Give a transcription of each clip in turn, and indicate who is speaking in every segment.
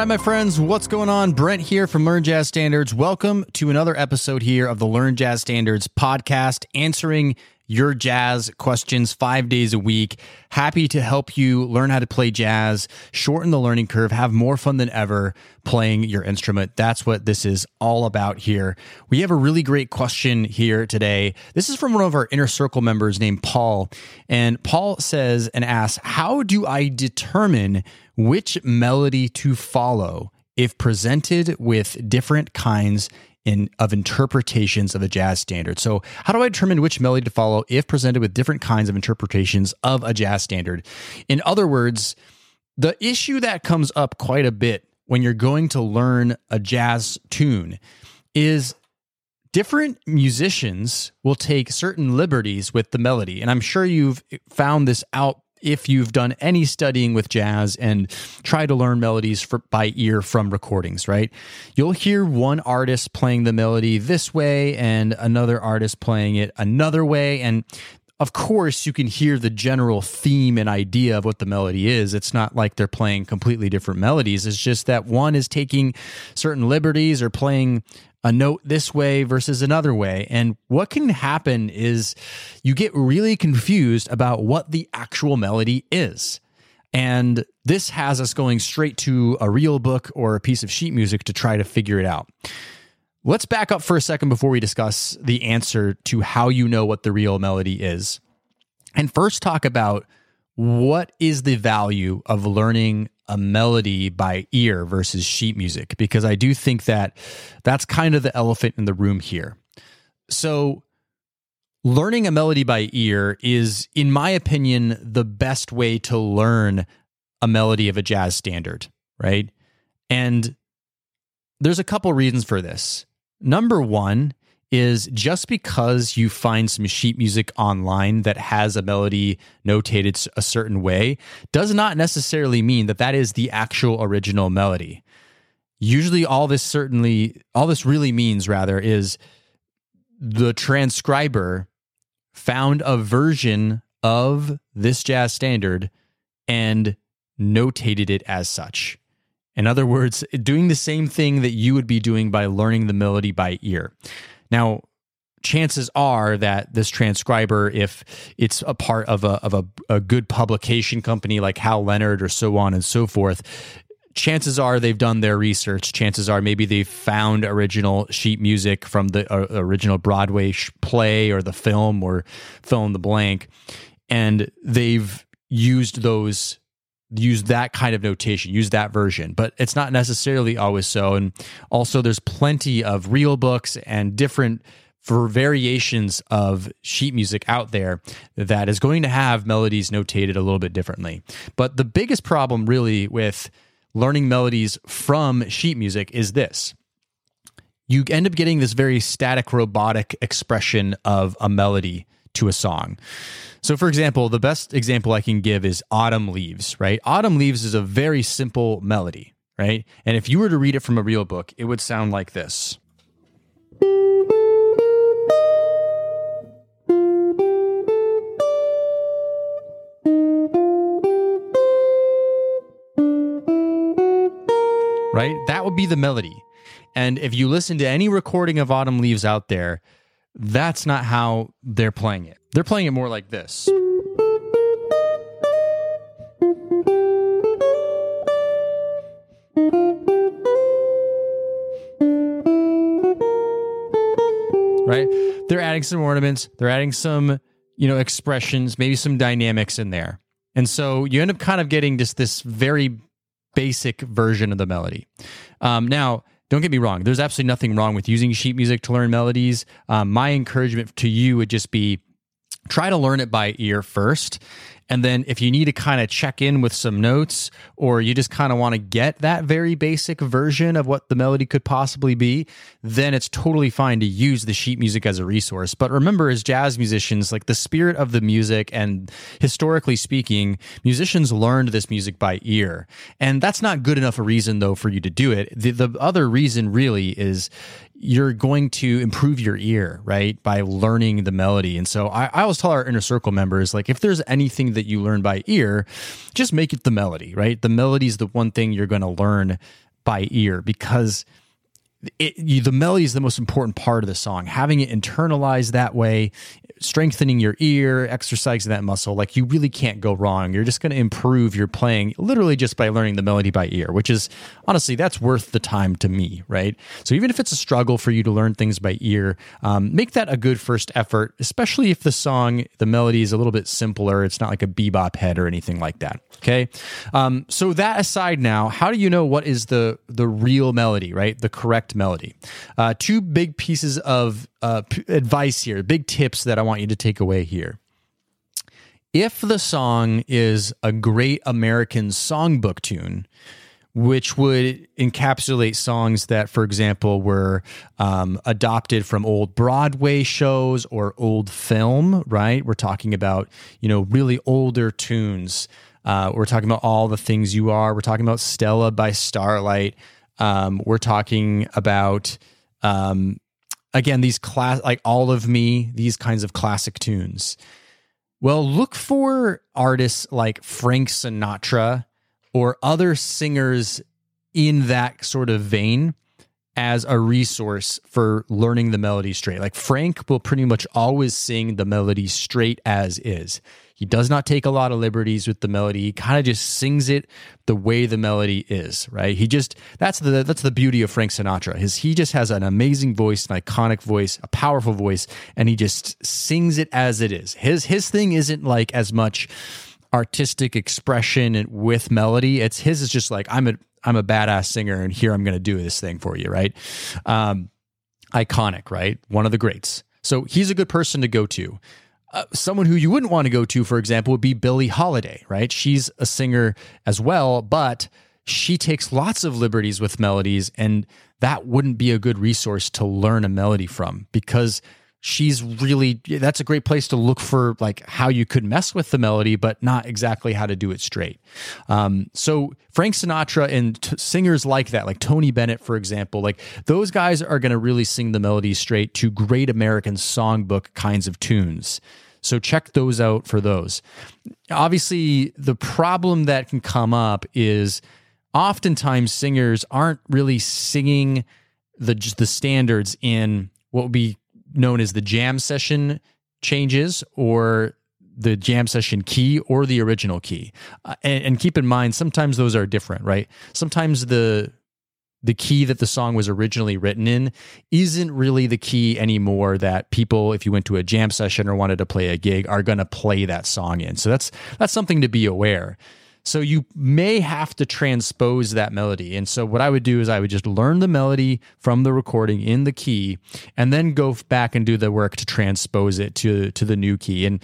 Speaker 1: Right, my friends, what's going on? Brent here from Learn Jazz Standards. Welcome to another episode here of the Learn Jazz Standards podcast, answering your jazz questions five days a week. Happy to help you learn how to play jazz, shorten the learning curve, have more fun than ever playing your instrument. That's what this is all about here. We have a really great question here today. This is from one of our inner circle members named Paul. And Paul says and asks, How do I determine which melody to follow if presented with different kinds in, of interpretations of a jazz standard. So, how do I determine which melody to follow if presented with different kinds of interpretations of a jazz standard? In other words, the issue that comes up quite a bit when you're going to learn a jazz tune is different musicians will take certain liberties with the melody. And I'm sure you've found this out if you've done any studying with jazz and try to learn melodies for, by ear from recordings, right? You'll hear one artist playing the melody this way and another artist playing it another way. And of course, you can hear the general theme and idea of what the melody is. It's not like they're playing completely different melodies. It's just that one is taking certain liberties or playing a note this way versus another way. And what can happen is you get really confused about what the actual melody is. And this has us going straight to a real book or a piece of sheet music to try to figure it out. Let's back up for a second before we discuss the answer to how you know what the real melody is. And first talk about what is the value of learning a melody by ear versus sheet music because I do think that that's kind of the elephant in the room here. So, learning a melody by ear is, in my opinion, the best way to learn a melody of a jazz standard, right? And there's a couple reasons for this. Number one is just because you find some sheet music online that has a melody notated a certain way does not necessarily mean that that is the actual original melody. Usually all this certainly all this really means rather is the transcriber found a version of this jazz standard and notated it as such. In other words, doing the same thing that you would be doing by learning the melody by ear. Now, chances are that this transcriber, if it's a part of a of a, a good publication company like Hal Leonard or so on and so forth, chances are they've done their research. Chances are maybe they found original sheet music from the uh, original Broadway sh- play or the film or fill in the blank, and they've used those use that kind of notation, use that version, but it's not necessarily always so. And also, there's plenty of real books and different for variations of sheet music out there that is going to have melodies notated a little bit differently. But the biggest problem, really, with learning melodies from sheet music is this you end up getting this very static, robotic expression of a melody to a song. So, for example, the best example I can give is Autumn Leaves, right? Autumn Leaves is a very simple melody, right? And if you were to read it from a real book, it would sound like this. Right? That would be the melody. And if you listen to any recording of Autumn Leaves out there, that's not how they're playing it. They're playing it more like this. right? They're adding some ornaments, they're adding some, you know, expressions, maybe some dynamics in there. And so you end up kind of getting just this very basic version of the melody. Um, now, don't get me wrong, there's absolutely nothing wrong with using sheet music to learn melodies. Um, my encouragement to you would just be try to learn it by ear first and then if you need to kind of check in with some notes or you just kind of want to get that very basic version of what the melody could possibly be, then it's totally fine to use the sheet music as a resource. But remember, as jazz musicians, like the spirit of the music and historically speaking, musicians learned this music by ear. And that's not good enough a reason though for you to do it. The, the other reason really is you're going to improve your ear, right? By learning the melody. And so I, I, always tell our inner circle members, like, if there's anything that you learn by ear, just make it the melody, right? The melody is the one thing you're going to learn by ear because it, you, the melody is the most important part of the song. Having it internalized that way, strengthening your ear, exercising that muscle, like you really can't go wrong. You're just going to improve your playing literally just by learning the melody by ear, which is honestly, that's worth the time to me, right? So even if it's a struggle for you to learn things by ear, um, make that a good first effort, especially if the song, the melody is a little bit simpler. It's not like a bebop head or anything like that. Okay. Um, so that aside now, how do you know what is the, the real melody, right? The correct melody? Uh, two big pieces of uh, p- advice here, big tips that I want you to take away here. If the song is a great American songbook tune, which would encapsulate songs that, for example, were um, adopted from old Broadway shows or old film, right? We're talking about, you know, really older tunes. Uh, we're talking about All the Things You Are. We're talking about Stella by Starlight. Um, we're talking about um, again these class like all of me these kinds of classic tunes. Well look for artists like frank sinatra or other singers in that sort of vein as a resource for learning the melody straight like frank will pretty much always sing the melody straight as is he does not take a lot of liberties with the melody. He kind of just sings it the way the melody is, right? He just that's the that's the beauty of Frank Sinatra. His he just has an amazing voice, an iconic voice, a powerful voice, and he just sings it as it is. His his thing isn't like as much artistic expression with melody. It's his is just like I'm a I'm a badass singer and here I'm going to do this thing for you, right? Um, iconic, right? One of the greats. So he's a good person to go to. Uh, someone who you wouldn't want to go to, for example, would be Billie Holiday, right? She's a singer as well, but she takes lots of liberties with melodies, and that wouldn't be a good resource to learn a melody from because she's really that's a great place to look for like how you could mess with the melody but not exactly how to do it straight. Um, so frank sinatra and t- singers like that like tony bennett for example like those guys are going to really sing the melody straight to great american songbook kinds of tunes. So check those out for those. Obviously the problem that can come up is oftentimes singers aren't really singing the the standards in what would be known as the jam session changes or the jam session key or the original key. Uh, and, and, keep in mind, sometimes those are different, right? Sometimes the the key that the song was originally written in isn't really the key anymore that people if you went to a jam session or wanted to play a gig are going to play that song in so that's that's something to be aware so you may have to transpose that melody. And so what I would do is I would just learn the melody from the recording in the key and then go back and do the work to transpose it to to the new key. And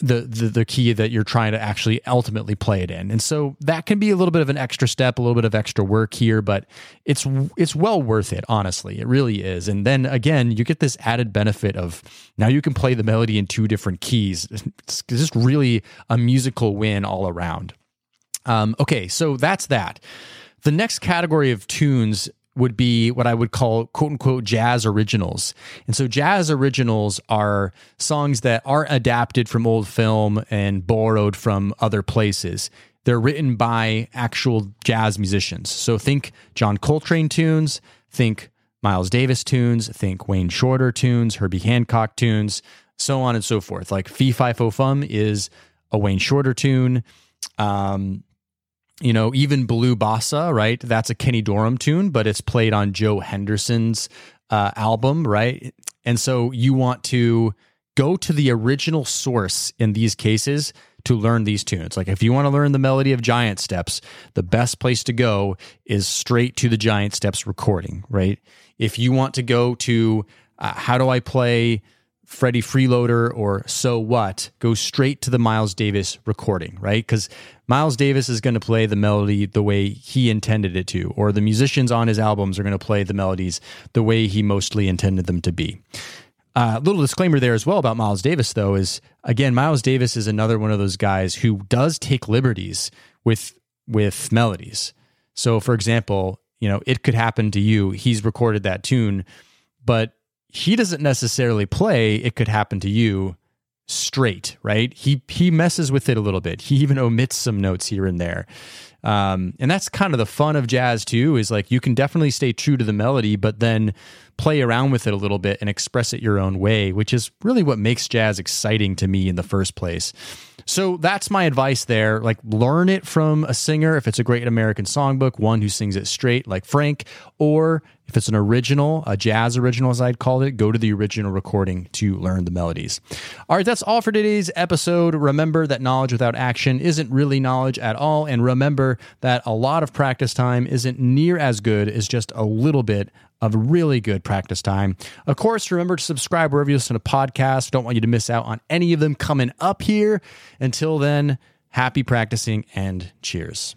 Speaker 1: the, the the key that you're trying to actually ultimately play it in. And so that can be a little bit of an extra step, a little bit of extra work here, but it's it's well worth it, honestly. It really is. And then again, you get this added benefit of now you can play the melody in two different keys. It's just really a musical win all around. Um, okay, so that's that. The next category of tunes would be what I would call quote unquote jazz originals. And so jazz originals are songs that are adapted from old film and borrowed from other places. They're written by actual jazz musicians. So think John Coltrane tunes, think Miles Davis tunes, think Wayne Shorter tunes, Herbie Hancock tunes, so on and so forth. Like Fee Fi Fo Fum is a Wayne Shorter tune. Um, you know, even Blue Bossa, right? That's a Kenny Dorham tune, but it's played on Joe Henderson's uh, album, right? And so you want to go to the original source in these cases to learn these tunes. Like if you want to learn the melody of Giant Steps, the best place to go is straight to the Giant Steps recording, right? If you want to go to uh, how do I play Freddie Freeloader or So What, go straight to the Miles Davis recording, right? Because Miles Davis is going to play the melody the way he intended it to, or the musicians on his albums are going to play the melodies the way he mostly intended them to be. A uh, little disclaimer there as well about Miles Davis, though, is again, Miles Davis is another one of those guys who does take liberties with with melodies. So, for example, you know, it could happen to you. He's recorded that tune, but he doesn't necessarily play it could happen to you straight, right? He he messes with it a little bit. He even omits some notes here and there. Um, and that's kind of the fun of jazz too, is like you can definitely stay true to the melody, but then play around with it a little bit and express it your own way, which is really what makes jazz exciting to me in the first place. So that's my advice there. Like, learn it from a singer if it's a great American songbook, one who sings it straight, like Frank, or if it's an original, a jazz original, as I'd call it, go to the original recording to learn the melodies. All right, that's all for today's episode. Remember that knowledge without action isn't really knowledge at all. And remember that a lot of practice time isn't near as good as just a little bit of really good practice time. Of course, remember to subscribe wherever you listen to podcasts. Don't want you to miss out on any of them coming up here. Until then, happy practicing and cheers.